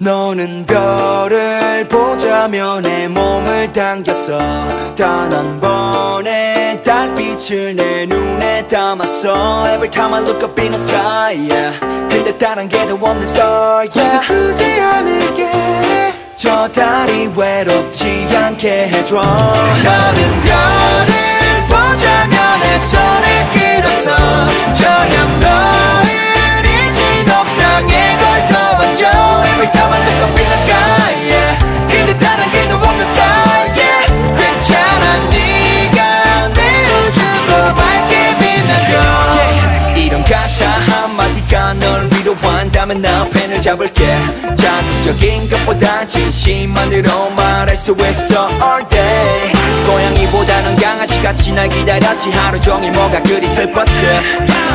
너는 별을 보자며 내 몸을 당겼어. 단 한 번의 달빛을 내 눈에 담았어. Every time I look up in the sky yeah. 근데 다른 게 더 없는 star yeah. 두지 않을게. 저 달이 외롭지 않게 해줘. 너는 별을 보자며 내 손을 끌었어. 저녁 너를 옥상에 걸터왔죠 Every time I look up in the sky yeah. 근데 다른 게도 없는 star yeah. 괜찮아 네가 내 우주도 밝게 빛나줘 yeah. 이런 가사 한마디가 널 한다면 나 펜을 잡을게. 자극적인 것보다 진심만으로 말할 수 있어 all day. 고양이보다는 강아지같이 날 기다렸지. 하루 종일 뭐가 그리 슬펐지?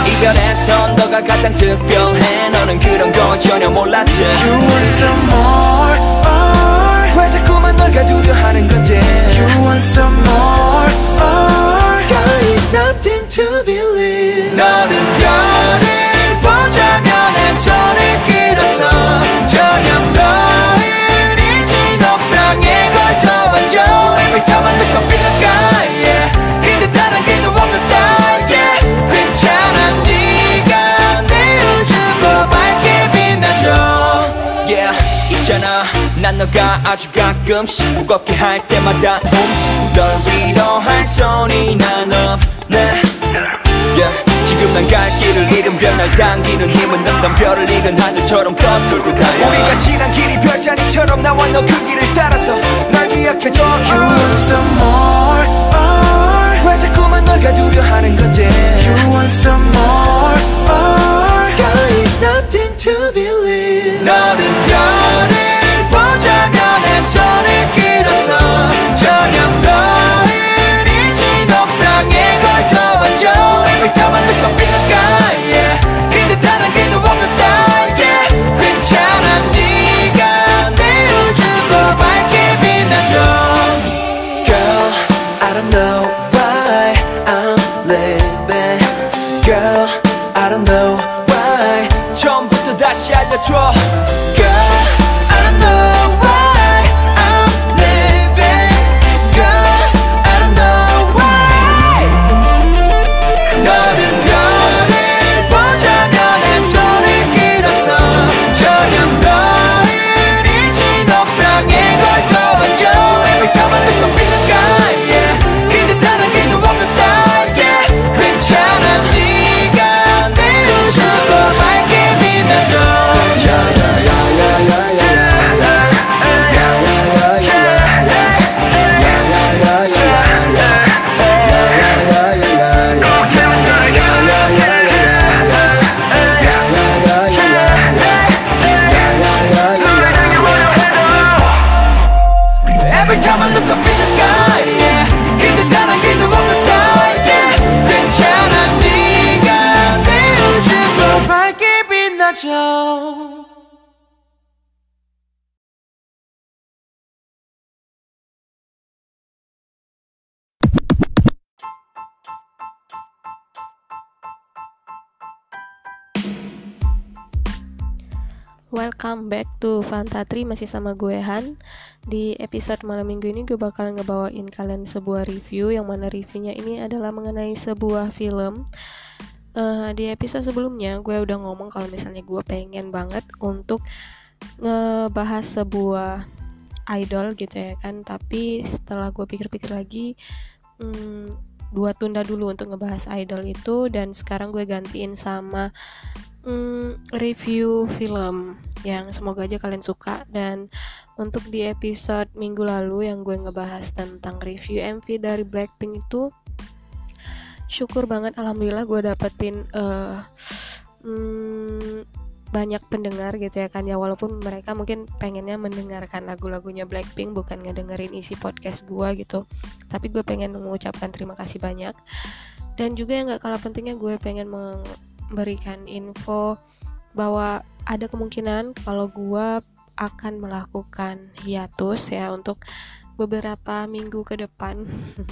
이별에선 너가 가장 특별해. 너는 그런 거 전혀 몰랐지. You want some more or 왜 자꾸만 널 가두려 하는 건지. You want some more or Sky is nothing to believe. 너는 별을 너가 아주 가끔씩 무겁게 할 때마다 움직 널 위로할 손이 난 없네 yeah. 지금 난 갈 길을 잃은 별날 당기는 힘은 없던 별을 잃은 하늘처럼 뻗돌고 다녀. 우리가 지난 길이 별자리처럼 나와 너 그 길을 따라서 날 기억해줘. You want some more or 왜 자꾸만 널 가두려 하는 건지. You want some more or Sky is nothing to believe. 너는 별을 내 손을 끌었어 저녁 너를 이진 옥상에 걸터왔죠 Every time I look up in the sky yeah. 근데 다른 게도 없는 star yeah. 괜찮아 네가 내 우주도 밝게 빛나줘 Girl I don't know why I'm living Girl I don't know why 처음부터 다시 알려줘 Welcome back to Fantatri masih sama gue Han. Di episode malam minggu ini gue bakal ngebawain kalian sebuah review Yang mana reviewnya ini adalah mengenai sebuah film. Uh, Di episode sebelumnya gue udah ngomong kalau misalnya gue pengen banget untuk ngebahas sebuah idol gitu ya kan. Tapi setelah gue pikir-pikir lagi hmm, Gue tunda dulu untuk ngebahas idol itu. Dan sekarang gue gantiin sama hmm, review film yang semoga aja kalian suka. Dan untuk di episode minggu lalu yang gue ngebahas tentang review MV dari Blackpink itu syukur banget alhamdulillah gue dapetin uh, hmm, banyak pendengar gitu ya kan ya. Walaupun mereka mungkin pengennya mendengarkan lagu-lagunya Blackpink bukan ngedengerin isi podcast gue gitu. Tapi gue pengen mengucapkan terima kasih banyak. Dan juga yang gak kalah pentingnya gue pengen memberikan info bahwa ada kemungkinan kalau gue akan melakukan hiatus ya untuk beberapa minggu ke depan.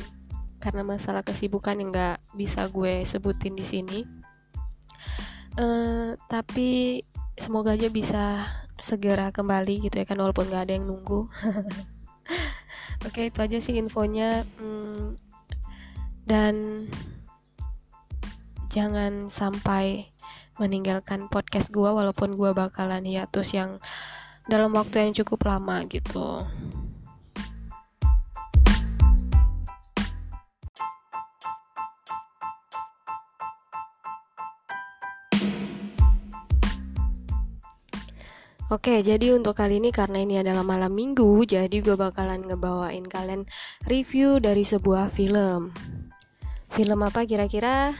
Karena masalah kesibukan yang nggak bisa gue sebutin di sini. Uh, tapi semoga aja bisa segera kembali gitu ya kan walaupun nggak ada yang nunggu. Oke itu aja sih infonya. Hmm, dan jangan sampai meninggalkan podcast gue walaupun gue bakalan hiatus yang dalam waktu yang cukup lama gitu Oke, jadi untuk kali ini karena ini adalah malam minggu, jadi gue bakalan ngebawain kalian review dari sebuah film. Film apa kira-kira?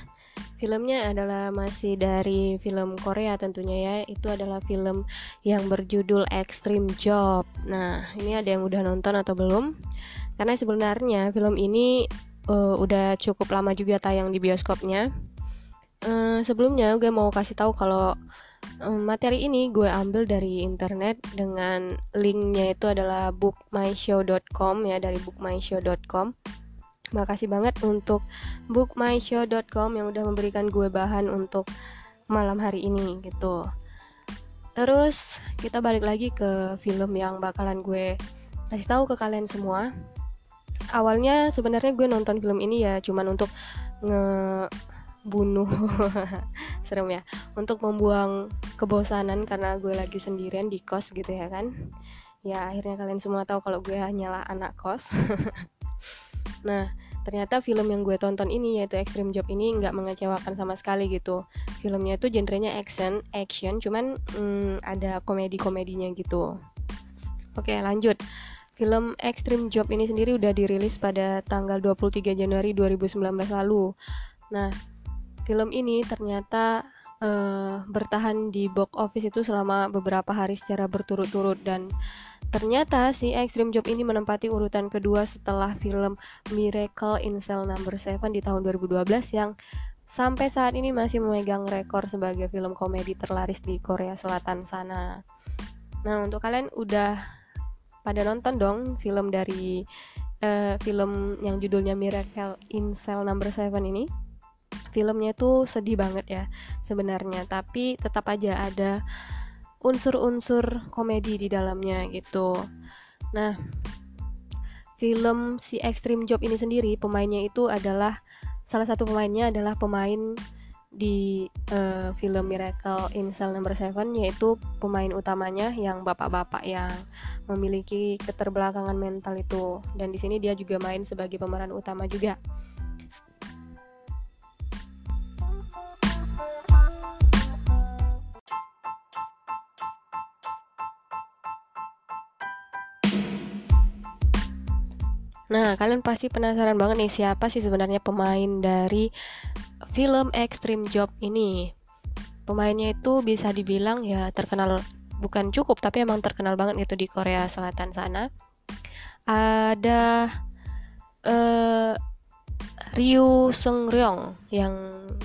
Filmnya adalah masih dari film Korea tentunya ya. Itu adalah film yang berjudul Extreme Job. Nah, ini ada yang udah nonton atau belum? Karena sebenarnya film ini uh, udah cukup lama juga tayang di bioskopnya. Uh, sebelumnya gue mau kasih tahu kalau materi ini gue ambil dari internet dengan linknya itu adalah bookmyshow.com ya dari bookmyshow.com makasih banget untuk bookmyshow.com yang udah memberikan gue bahan untuk malam hari ini gitu. Terus kita balik lagi ke film yang bakalan gue kasih tahu ke kalian semua. Awalnya sebenarnya gue nonton film ini ya cuman untuk nge bunuh serem ya untuk membuang kebosanan karena gue lagi sendirian di kos gitu ya kan. Ya akhirnya kalian semua tahu kalau gue hanyalah anak kos nah ternyata film yang gue tonton ini yaitu Extreme Job ini nggak mengecewakan sama sekali gitu. Filmnya itu genrenya action action cuman hmm, ada komedi komedinya gitu. Oke lanjut. Film Extreme Job ini sendiri udah dirilis pada tanggal 23 Januari 2019 lalu. Nah, film ini ternyata uh, bertahan di box office itu selama beberapa hari secara berturut-turut dan ternyata si Extreme Job ini menempati urutan kedua setelah film Miracle in Cell Number 7 di tahun 2012 yang sampai saat ini masih memegang rekor sebagai film komedi terlaris di Korea Selatan sana. Nah, untuk kalian udah pada nonton dong film dari uh, film yang judulnya Miracle in Cell Number 7 ini? filmnya itu sedih banget ya sebenarnya tapi tetap aja ada unsur-unsur komedi di dalamnya gitu nah film si Extreme Job ini sendiri pemainnya itu adalah salah satu pemainnya adalah pemain di uh, film Miracle in Cell Number 7 yaitu pemain utamanya yang bapak-bapak yang memiliki keterbelakangan mental itu dan di sini dia juga main sebagai pemeran utama juga. Nah, kalian pasti penasaran banget nih siapa sih sebenarnya pemain dari film Extreme Job ini. Pemainnya itu bisa dibilang ya terkenal bukan cukup tapi emang terkenal banget gitu di Korea Selatan sana. Ada uh, Ryu Seung Ryong yang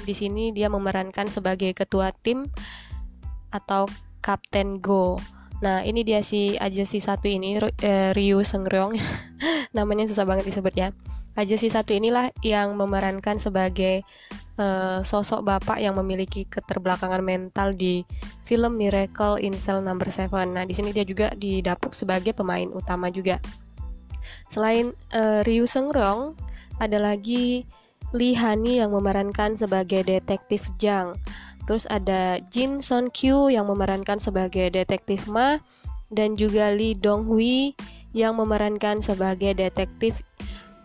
di sini dia memerankan sebagai ketua tim atau Kapten Go. Nah, ini dia si aja si satu ini uh, Ryu Seung Ryong. namanya susah banget disebut ya aja si satu inilah yang memerankan sebagai uh, sosok bapak yang memiliki keterbelakangan mental di film Miracle in Cell Number 7. Nah, di sini dia juga didapuk sebagai pemain utama juga. Selain uh, Ryu Seung-ryong, ada lagi Lee Hani yang memerankan sebagai detektif Jang. Terus ada Jin Son Kyu yang memerankan sebagai detektif Ma dan juga Lee Dong Hui yang memerankan sebagai detektif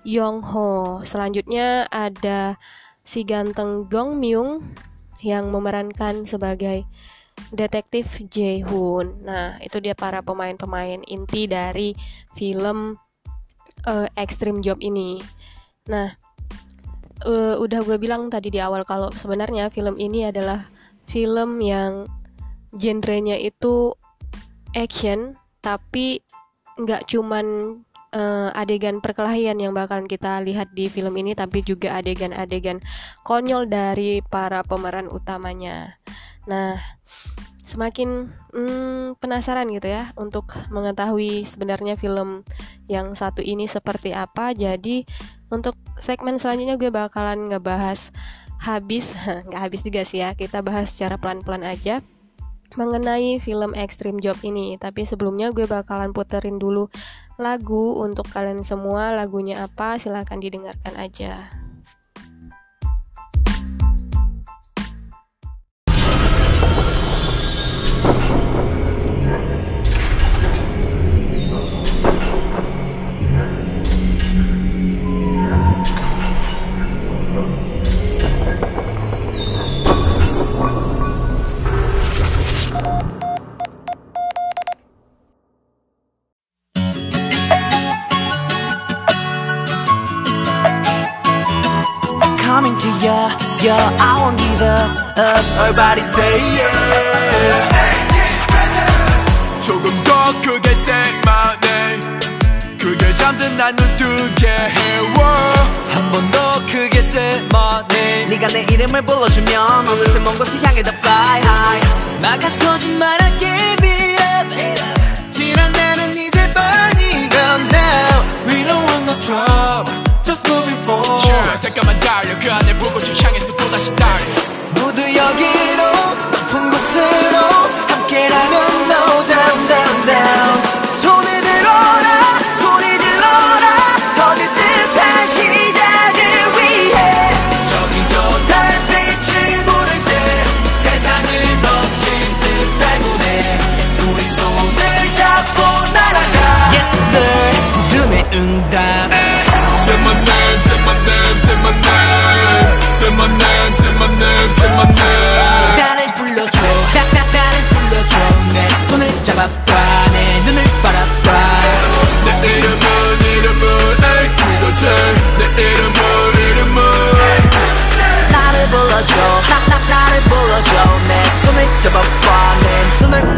Yong Ho. Selanjutnya ada si ganteng Gong Myung yang memerankan sebagai detektif Jae Hoon. Nah, itu dia para pemain-pemain inti dari film uh, Extreme Job ini. Nah, uh, udah gue bilang tadi di awal kalau sebenarnya film ini adalah film yang genrenya itu action tapi nggak cuman uh, adegan perkelahian yang bakalan kita lihat di film ini tapi juga adegan-adegan konyol dari para pemeran utamanya. Nah, semakin hmm, penasaran gitu ya untuk mengetahui sebenarnya film yang satu ini seperti apa. Jadi untuk segmen selanjutnya gue bakalan ngebahas habis nggak habis juga sih ya kita bahas secara pelan-pelan aja mengenai film Extreme Job ini. Tapi sebelumnya gue bakalan puterin dulu lagu untuk kalian semua. Lagunya apa? Silahkan didengarkan aja. Everybody say yeah 조금 더 크게 say my name 그게 잠든 난눈 뜨게 해워 한번 더 크게 say my name 네가 내 이름을 불러주면 어느새 먼 곳을 향해 다 fly high 막아서지 말아 give it up 지난 나는 이제 burning up now We don't want no trouble Just moving forward sure, 잠깐만 달려. 그 안에 불꽃을 향해서 또다시 달려. 모두 여기로 높은 곳으로 함께라면 down Say my name, say my name, say my name. 나를 불러줘. 나, 나, 나를 불러줘. 내 손을 잡아봐. 내 눈을 바라봐. 내 이름은 이름은 그거지 내 이름은 이름은 나를 불러줘. 나, 나, 나를 불러줘. 내 손을 잡아봐. 내 눈을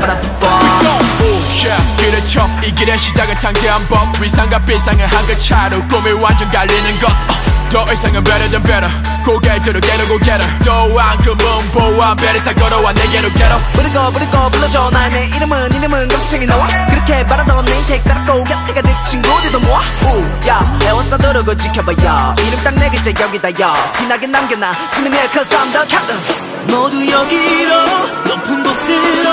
길의 시작은 창대한 법. 위상과 비상은 한끗 차로 꿈이 완전 갈리는 것. uh. 더 이상은 better than better. 고개 들어 get go get her. 또한 그 문보한 배를 타 걸어와 내게로 get her 부르고 부르고 불러줘. 날내 이름은 이름은 감성이 나와. 그렇게 바라던 내 인택 따라고 곁에 가득 친구들도 모아. 우야 애워싸 누르고 지켜봐요. 이름 딱 내 글자 여기다 요 티나게 남겨놔. 스미네 cause I'm the captain. 모두 여기로 높은 곳으로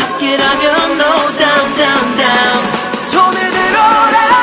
함께라면 no down down down 손을 들어라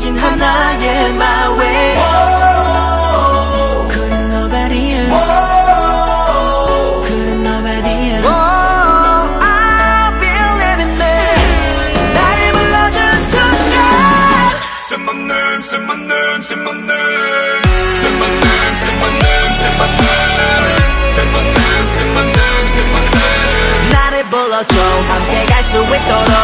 진 하나의 my way oh, 나를 불러줘. 함께 갈 수 있도록.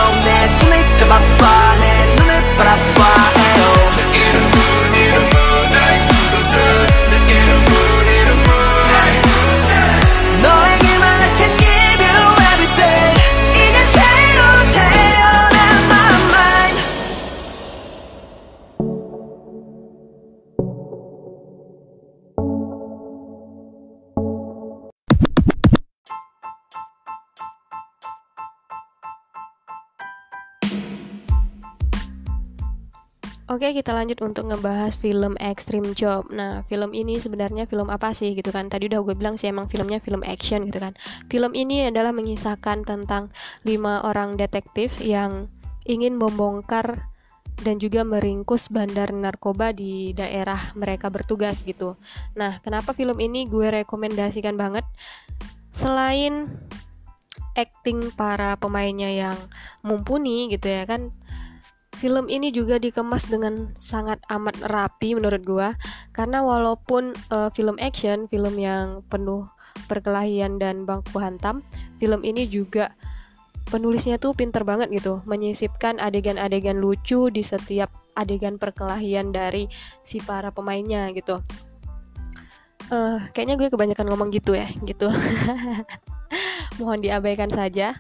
Oke, kita lanjut untuk ngebahas film Extreme Job. Nah, film ini sebenarnya film apa sih gitu kan? Tadi udah gue bilang sih emang filmnya film action gitu kan. Film ini adalah mengisahkan tentang lima orang detektif yang ingin membongkar dan juga meringkus bandar narkoba di daerah mereka bertugas gitu. Nah, kenapa film ini gue rekomendasikan banget? Selain acting para pemainnya yang mumpuni gitu ya kan film ini juga dikemas dengan sangat amat rapi menurut gua karena walaupun uh, film action, film yang penuh perkelahian dan bangku hantam, film ini juga penulisnya tuh pinter banget gitu, menyisipkan adegan-adegan lucu di setiap adegan perkelahian dari si para pemainnya gitu. Uh, kayaknya gue kebanyakan ngomong gitu ya, gitu. Mohon diabaikan saja.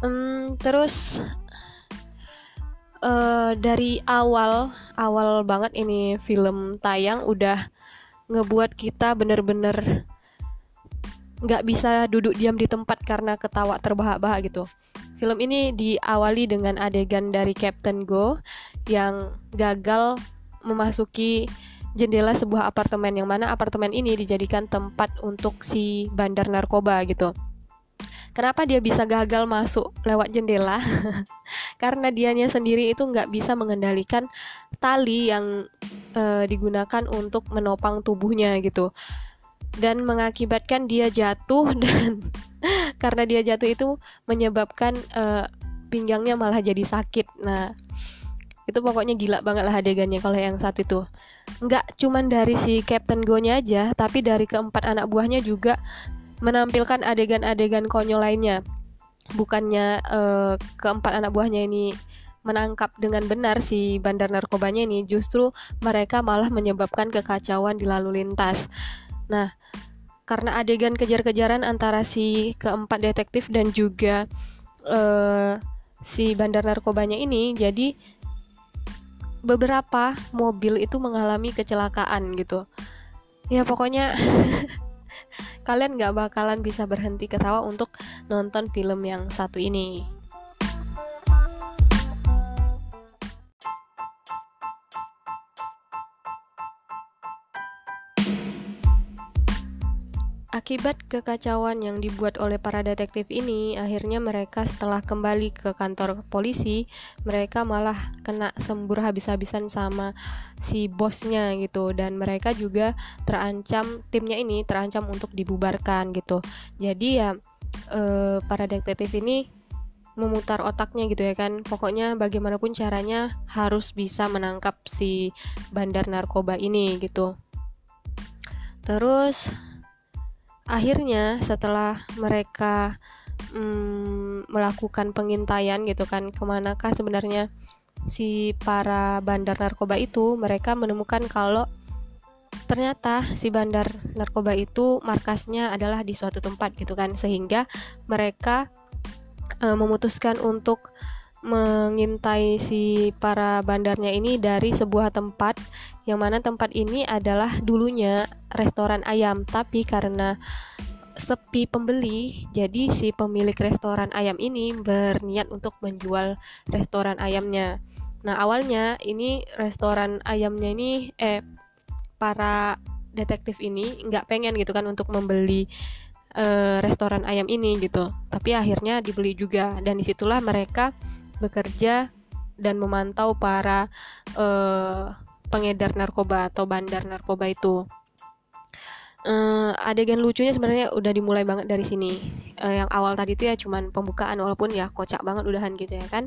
Um, terus uh, dari awal awal banget ini film tayang udah ngebuat kita bener-bener nggak bisa duduk diam di tempat karena ketawa terbahak-bahak gitu. Film ini diawali dengan adegan dari Captain Go yang gagal memasuki jendela sebuah apartemen yang mana apartemen ini dijadikan tempat untuk si bandar narkoba gitu. Kenapa dia bisa gagal masuk lewat jendela? Karena dianya sendiri itu nggak bisa mengendalikan tali yang e, digunakan untuk menopang tubuhnya gitu, dan mengakibatkan dia jatuh dan karena dia jatuh itu menyebabkan e, pinggangnya malah jadi sakit. Nah, itu pokoknya gila banget lah adegannya kalau yang satu itu nggak cuman dari si Captain Go-nya aja tapi dari keempat anak buahnya juga menampilkan adegan-adegan konyol lainnya. Bukannya uh, keempat anak buahnya ini menangkap dengan benar si bandar narkobanya ini, justru mereka malah menyebabkan kekacauan di lalu lintas. Nah, karena adegan kejar-kejaran antara si keempat detektif dan juga uh, si bandar narkobanya ini, jadi beberapa mobil itu mengalami kecelakaan gitu. Ya pokoknya kalian gak bakalan bisa berhenti ketawa untuk nonton film yang satu ini. Akibat kekacauan yang dibuat oleh para detektif ini, akhirnya mereka setelah kembali ke kantor polisi, mereka malah kena sembur habis-habisan sama si bosnya gitu dan mereka juga terancam timnya ini terancam untuk dibubarkan gitu. Jadi ya eh, para detektif ini memutar otaknya gitu ya kan. Pokoknya bagaimanapun caranya harus bisa menangkap si bandar narkoba ini gitu. Terus akhirnya setelah mereka mm, melakukan pengintaian gitu kan ke manakah sebenarnya si para bandar narkoba itu? Mereka menemukan kalau ternyata si bandar narkoba itu markasnya adalah di suatu tempat gitu kan sehingga mereka e, memutuskan untuk mengintai si para bandarnya ini dari sebuah tempat yang mana tempat ini adalah dulunya restoran ayam tapi karena sepi pembeli jadi si pemilik restoran ayam ini berniat untuk menjual restoran ayamnya. Nah awalnya ini restoran ayamnya ini eh para detektif ini nggak pengen gitu kan untuk membeli uh, restoran ayam ini gitu. Tapi akhirnya dibeli juga dan di situlah mereka bekerja dan memantau para uh, pengedar narkoba atau bandar narkoba itu. Uh, adegan lucunya sebenarnya udah dimulai banget dari sini. Uh, yang awal tadi itu ya cuman pembukaan walaupun ya kocak banget udahan gitu ya kan.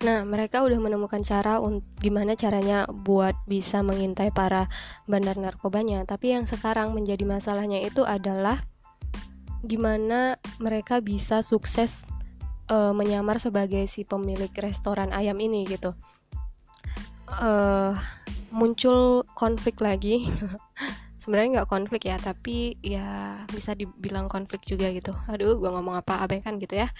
Nah, mereka udah menemukan cara untuk gimana caranya buat bisa mengintai para bandar narkobanya. Tapi yang sekarang menjadi masalahnya itu adalah gimana mereka bisa sukses uh, menyamar sebagai si pemilik restoran ayam ini gitu. Uh, muncul konflik lagi sebenarnya nggak konflik ya tapi ya bisa dibilang konflik juga gitu. Aduh gue ngomong apa abaikan gitu ya.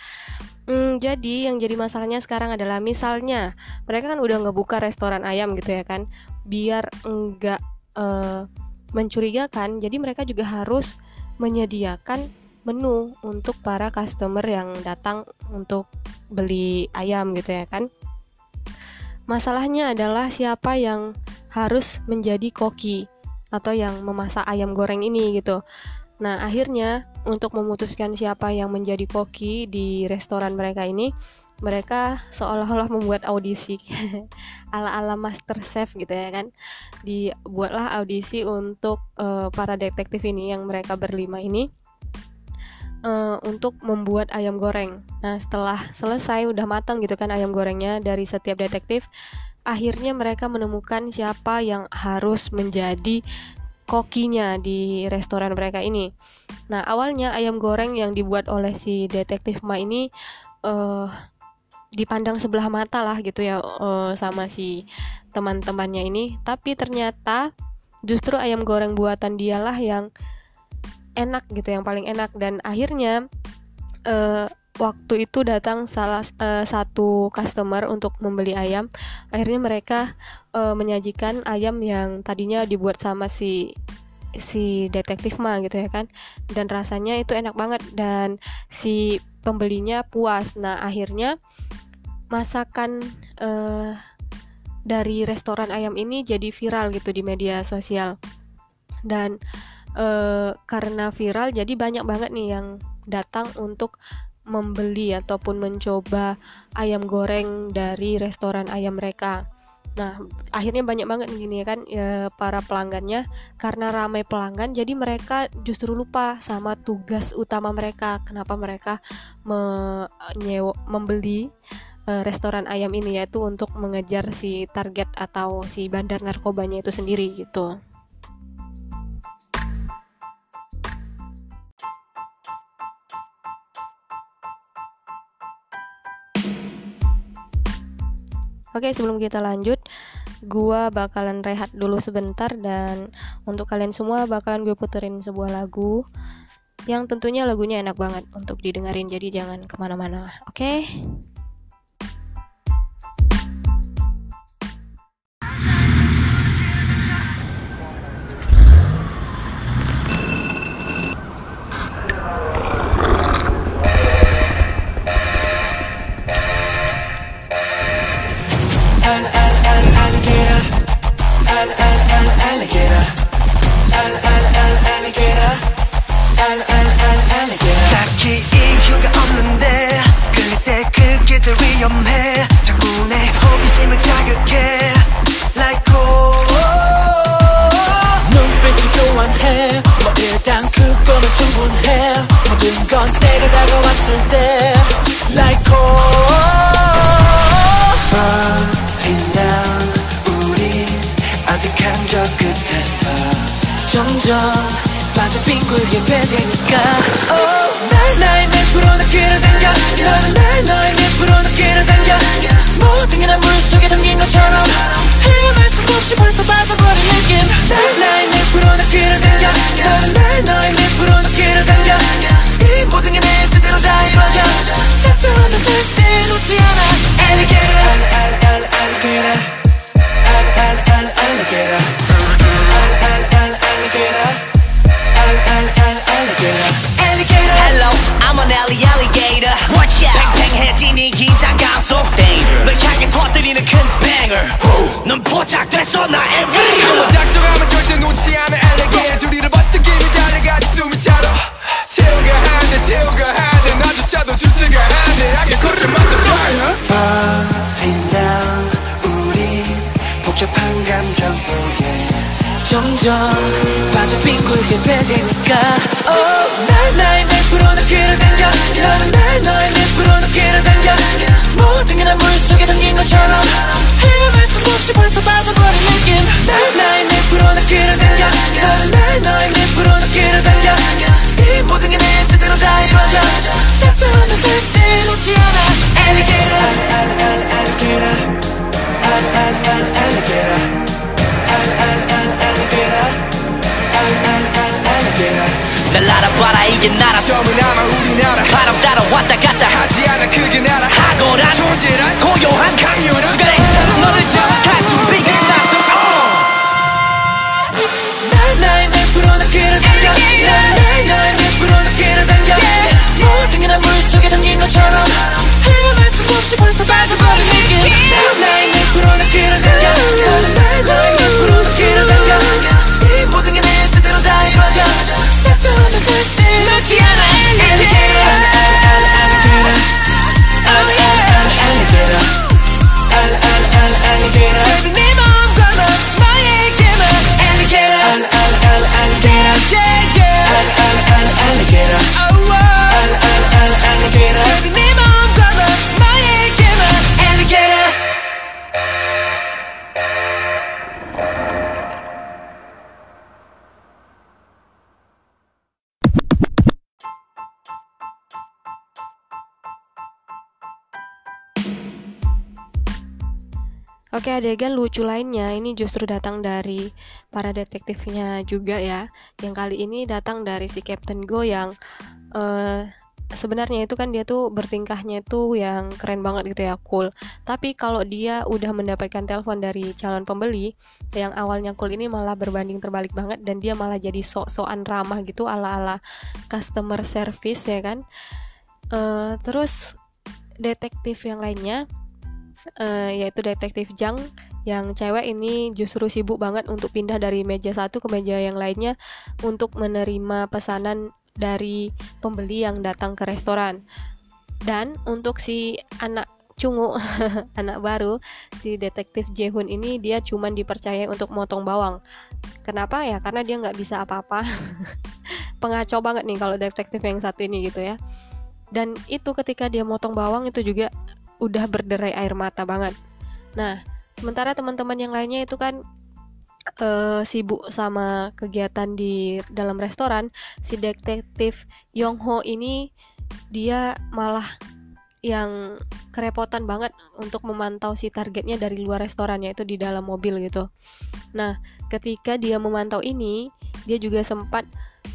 Hmm, jadi yang jadi masalahnya sekarang adalah misalnya mereka kan udah ngebuka restoran ayam gitu ya kan biar enggak uh, mencurigakan jadi mereka juga harus menyediakan menu untuk para customer yang datang untuk beli ayam gitu ya kan. Masalahnya adalah siapa yang harus menjadi koki atau yang memasak ayam goreng ini gitu. Nah, akhirnya untuk memutuskan siapa yang menjadi koki di restoran mereka ini, mereka seolah-olah membuat audisi ala-ala master chef gitu ya kan. Dibuatlah audisi untuk uh, para detektif ini yang mereka berlima ini uh, untuk membuat ayam goreng. Nah, setelah selesai udah matang gitu kan ayam gorengnya dari setiap detektif, akhirnya mereka menemukan siapa yang harus menjadi kokinya di restoran mereka ini. Nah, awalnya ayam goreng yang dibuat oleh si detektif Ma ini uh, dipandang sebelah mata lah gitu ya uh, sama si teman-temannya ini, tapi ternyata justru ayam goreng buatan dialah yang enak gitu, yang paling enak dan akhirnya uh, waktu itu datang salah uh, satu customer untuk membeli ayam. Akhirnya mereka uh, menyajikan ayam yang tadinya dibuat sama si si detektif mah gitu ya kan. Dan rasanya itu enak banget dan si pembelinya puas. Nah, akhirnya masakan uh, dari restoran ayam ini jadi viral gitu di media sosial. Dan uh, karena viral jadi banyak banget nih yang datang untuk membeli ataupun mencoba ayam goreng dari restoran ayam mereka. Nah, akhirnya banyak banget gini kan ya, para pelanggannya karena ramai pelanggan jadi mereka justru lupa sama tugas utama mereka. Kenapa mereka menyewa, membeli uh, restoran ayam ini yaitu untuk mengejar si target atau si bandar narkobanya itu sendiri gitu. Oke, sebelum kita lanjut, gua bakalan rehat dulu sebentar dan untuk kalian semua bakalan gue puterin sebuah lagu yang tentunya lagunya enak banget untuk didengarin, jadi jangan ke mana-mana. Oke? thinking I'm 되니까. Oh, 크게 날아하거나 존재란 고요한 강렬 Oke, adegan lucu lainnya ini justru datang dari para detektifnya juga ya. Yang kali ini datang dari si Captain Go yang uh, sebenarnya itu kan dia tuh bertingkahnya itu yang keren banget gitu ya, cool. Tapi kalau dia udah mendapatkan telepon dari calon pembeli yang awalnya cool ini malah berbanding terbalik banget dan dia malah jadi sok-sokan ramah gitu ala-ala customer service ya kan. Uh, terus detektif yang lainnya uh, yaitu detektif Jang yang cewek ini justru sibuk banget untuk pindah dari meja satu ke meja yang lainnya untuk menerima pesanan dari pembeli yang datang ke restoran. Dan untuk si anak cungu, anak baru, si detektif Jehun ini dia cuma dipercaya untuk motong bawang. Kenapa ya? Karena dia nggak bisa apa-apa. Pengacau banget nih kalau detektif yang satu ini gitu ya. Dan itu ketika dia motong bawang itu juga udah berderai air mata banget. Nah, sementara teman-teman yang lainnya itu kan uh, sibuk sama kegiatan di dalam restoran, si detektif Yongho ini dia malah yang kerepotan banget untuk memantau si targetnya dari luar restoran yaitu di dalam mobil gitu. Nah, ketika dia memantau ini, dia juga sempat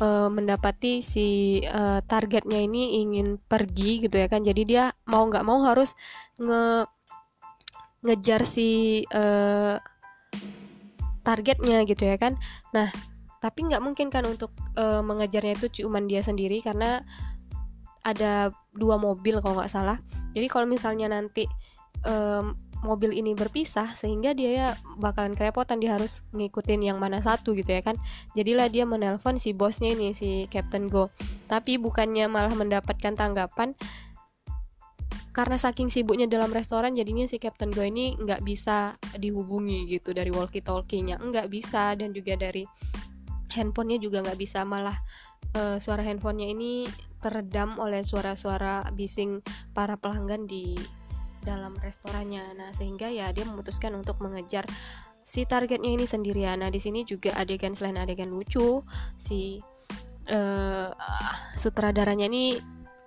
uh, mendapati si uh, targetnya ini ingin pergi gitu ya kan. Jadi dia mau nggak mau harus nge ngejar si uh, targetnya gitu ya kan. Nah tapi nggak mungkin kan untuk uh, mengejarnya itu cuma dia sendiri karena ada dua mobil kalau nggak salah. Jadi kalau misalnya nanti um, mobil ini berpisah sehingga dia ya bakalan kerepotan dia harus ngikutin yang mana satu gitu ya kan. Jadilah dia menelpon si bosnya ini si Captain Go. Tapi bukannya malah mendapatkan tanggapan karena saking sibuknya dalam restoran jadinya si Captain Go ini nggak bisa dihubungi gitu dari walkie talkie-nya nggak bisa dan juga dari handphonenya juga nggak bisa. Malah uh, suara handphonenya ini teredam oleh suara-suara bising para pelanggan di dalam restorannya. Nah, sehingga ya dia memutuskan untuk mengejar si targetnya ini sendirian. Nah, di sini juga adegan selain adegan lucu, si uh, sutradaranya ini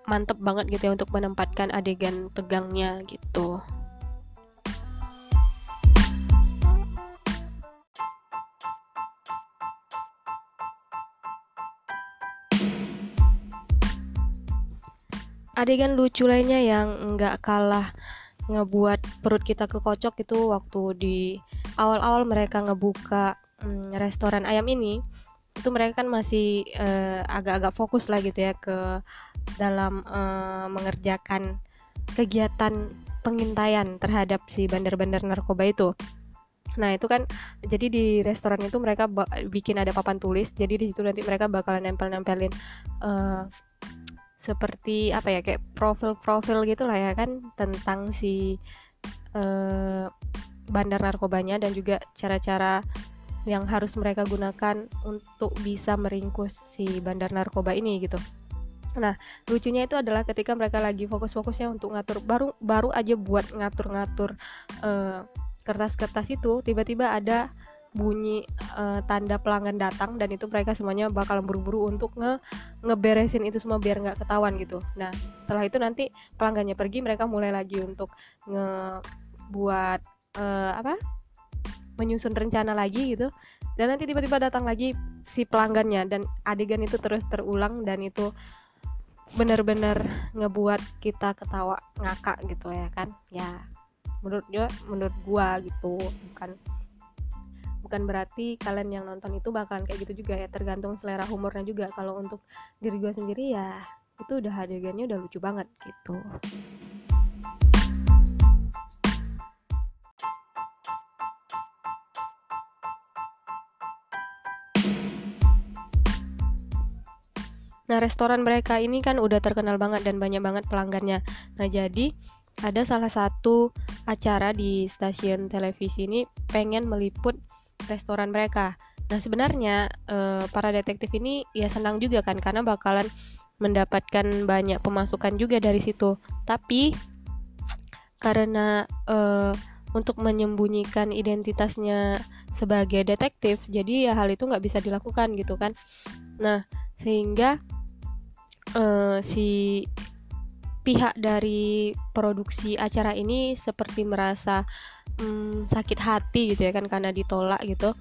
mantep banget gitu ya untuk menempatkan adegan tegangnya gitu. Adegan lucu lainnya yang nggak kalah ngebuat perut kita kekocok itu waktu di awal-awal mereka ngebuka hmm, restoran ayam ini itu mereka kan masih uh, agak-agak fokus lah gitu ya ke dalam uh, mengerjakan kegiatan pengintaian terhadap si bandar-bandar narkoba itu. Nah itu kan jadi di restoran itu mereka bikin ada papan tulis, jadi di situ nanti mereka bakalan nempel-nempelin uh, seperti apa ya kayak profil-profil gitu lah ya kan tentang si uh, bandar narkobanya dan juga cara-cara yang harus mereka gunakan untuk bisa meringkus si bandar narkoba ini gitu. Nah, lucunya itu adalah ketika mereka lagi fokus-fokusnya untuk ngatur baru baru aja buat ngatur-ngatur uh, kertas-kertas itu, tiba-tiba ada bunyi uh, tanda pelanggan datang dan itu mereka semuanya bakal buru-buru untuk nge ngeberesin itu semua biar nggak ketahuan gitu. Nah setelah itu nanti pelanggannya pergi mereka mulai lagi untuk ngebuat uh, apa? Menyusun rencana lagi gitu. Dan nanti tiba-tiba datang lagi si pelanggannya dan adegan itu terus terulang dan itu benar-benar ngebuat kita ketawa ngakak gitu ya kan? Ya menurut dia menurut gua gitu bukan bukan berarti kalian yang nonton itu bakalan kayak gitu juga ya tergantung selera humornya juga kalau untuk diri gue sendiri ya itu udah adegannya udah lucu banget gitu Nah, restoran mereka ini kan udah terkenal banget dan banyak banget pelanggannya. Nah, jadi ada salah satu acara di stasiun televisi ini pengen meliput restoran mereka. Nah sebenarnya uh, para detektif ini ya senang juga kan karena bakalan mendapatkan banyak pemasukan juga dari situ. Tapi karena uh, untuk menyembunyikan identitasnya sebagai detektif, jadi ya hal itu nggak bisa dilakukan gitu kan. Nah sehingga uh, si pihak dari produksi acara ini seperti merasa hmm, sakit hati gitu ya kan karena ditolak gitu.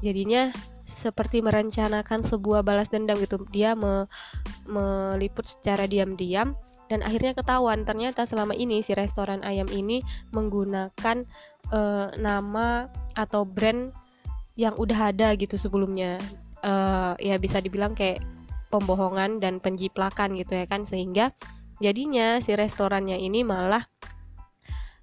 Jadinya seperti merencanakan sebuah balas dendam gitu. Dia me, meliput secara diam-diam dan akhirnya ketahuan. Ternyata selama ini si restoran ayam ini menggunakan uh, nama atau brand yang udah ada gitu sebelumnya. Uh, ya bisa dibilang kayak pembohongan dan penjiplakan gitu ya kan. Sehingga jadinya si restorannya ini malah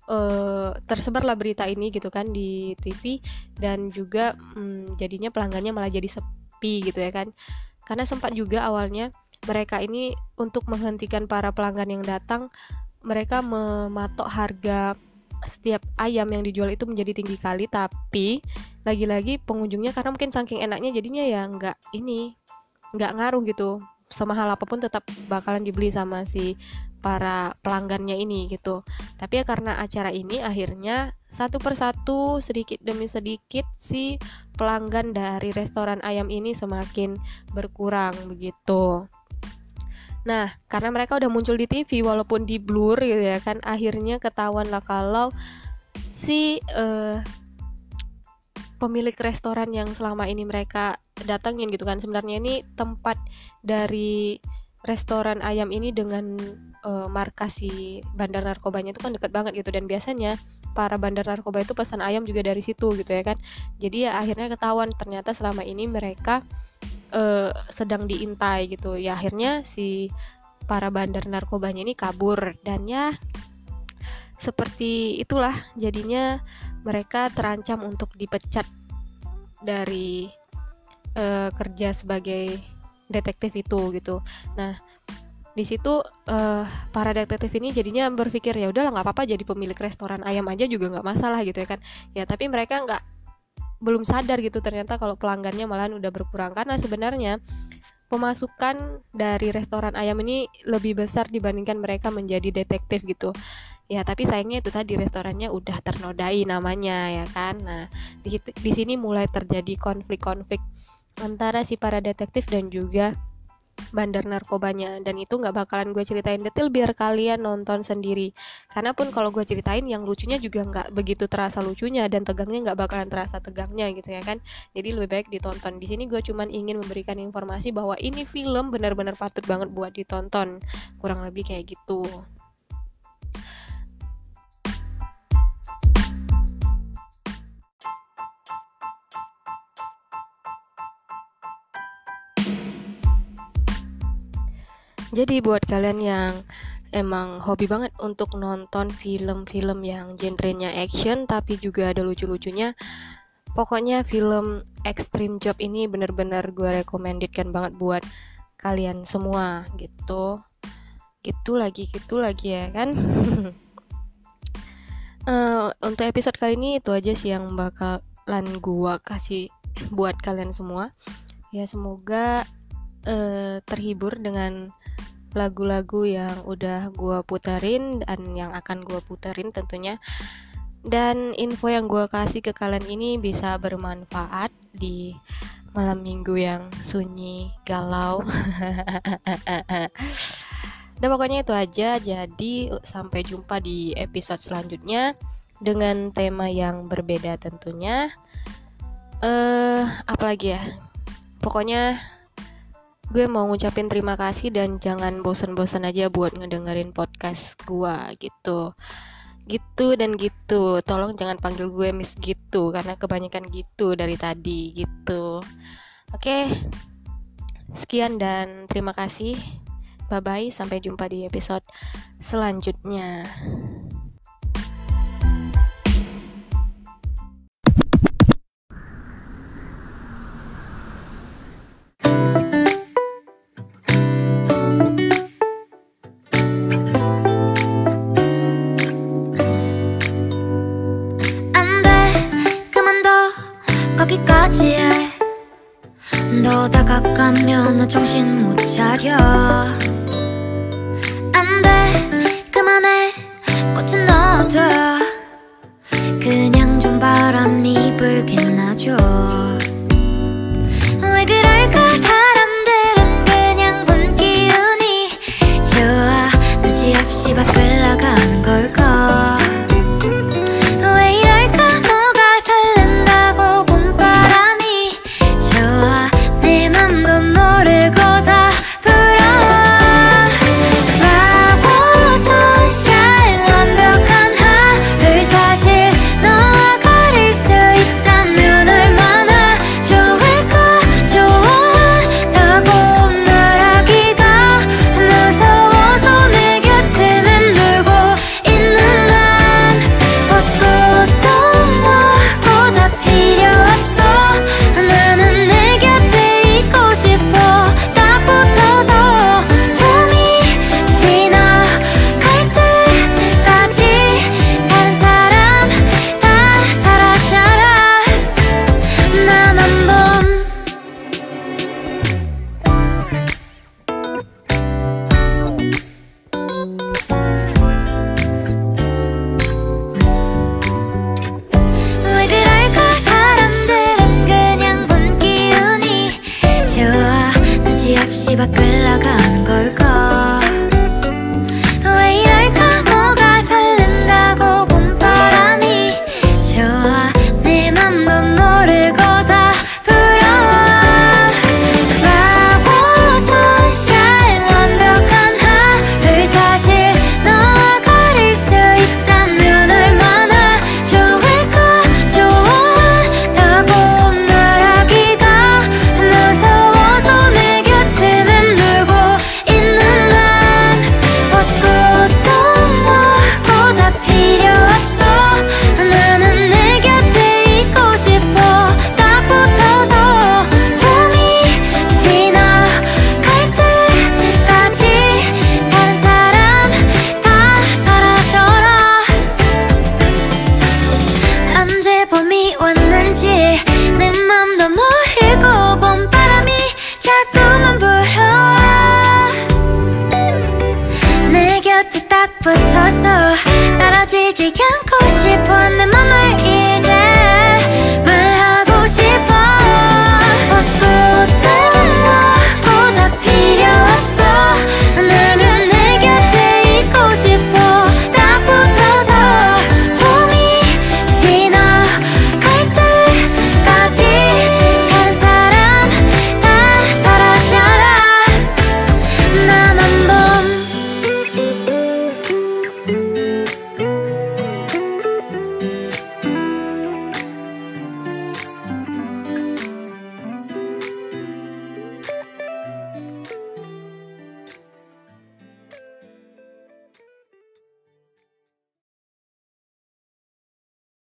uh, tersebarlah berita ini gitu kan di TV dan juga um, jadinya pelanggannya malah jadi sepi gitu ya kan. Karena sempat juga awalnya mereka ini untuk menghentikan para pelanggan yang datang mereka mematok harga setiap ayam yang dijual itu menjadi tinggi kali. Tapi lagi-lagi pengunjungnya karena mungkin saking enaknya jadinya ya nggak ini nggak ngaruh gitu semahal apa pun tetap bakalan dibeli sama si para pelanggannya ini gitu. Tapi ya karena acara ini akhirnya satu persatu sedikit demi sedikit si pelanggan dari restoran ayam ini semakin berkurang begitu. Nah, karena mereka udah muncul di TV walaupun di blur gitu ya kan, akhirnya ketahuan lah kalau si uh, pemilik restoran yang selama ini mereka datangin gitu kan, sebenarnya ini tempat dari restoran ayam ini dengan uh, markas si bandar narkobanya itu kan dekat banget gitu. Dan biasanya para bandar narkoba itu pesan ayam juga dari situ gitu ya kan. Jadi ya akhirnya ketahuan ternyata selama ini mereka uh, sedang diintai gitu. Ya akhirnya si para bandar narkobanya ini kabur. Dan ya seperti itulah jadinya mereka terancam untuk dipecat dari uh, kerja sebagai detektif itu gitu. Nah di situ uh, para detektif ini jadinya berpikir ya udahlah nggak apa-apa jadi pemilik restoran ayam aja juga nggak masalah gitu ya kan. Ya tapi mereka nggak belum sadar gitu ternyata kalau pelanggannya malahan udah berkurang. Karena sebenarnya pemasukan dari restoran ayam ini lebih besar dibandingkan mereka menjadi detektif gitu ya tapi sayangnya itu tadi restorannya udah ternodai namanya ya kan? Nah di, di sini mulai terjadi konflik-konflik antara si para detektif dan juga bandar narkobanya. Dan itu nggak bakalan gue ceritain detail biar kalian nonton sendiri. Karena pun kalau gue ceritain yang lucunya juga nggak begitu terasa lucunya dan tegangnya nggak bakalan terasa tegangnya gitu ya kan? Jadi lebih baik ditonton. Di sini gue cuman ingin memberikan informasi bahwa ini film benar-benar patut banget buat ditonton. Kurang lebih kayak gitu Jadi buat kalian yang emang hobi banget untuk nonton film-film yang genrenya action tapi juga ada lucu-lucunya, pokoknya film Extreme Job ini bener-bener gue rekomendasikan banget buat kalian semua gitu. Gitu lagi, gitu lagi ya kan. uh, untuk episode kali ini itu aja sih yang bakalan gue kasih buat kalian semua. Ya semoga uh, terhibur dengan lagu-lagu yang udah gue puterin dan yang akan gue puterin tentunya. Dan info yang gue kasih ke kalian ini bisa bermanfaat di malam minggu yang sunyi galau. Dan pokoknya itu aja. Jadi sampai jumpa di episode selanjutnya dengan tema yang berbeda tentunya. Eh uh, apalagi ya? Pokoknya gue mau ngucapin terima kasih dan jangan bosan-bosan aja buat ngedengerin podcast gue gitu. Gitu dan gitu. Tolong jangan panggil gue miss gitu karena kebanyakan gitu dari tadi gitu. Oke sekian dan terima kasih. Bye bye sampai jumpa di episode selanjutnya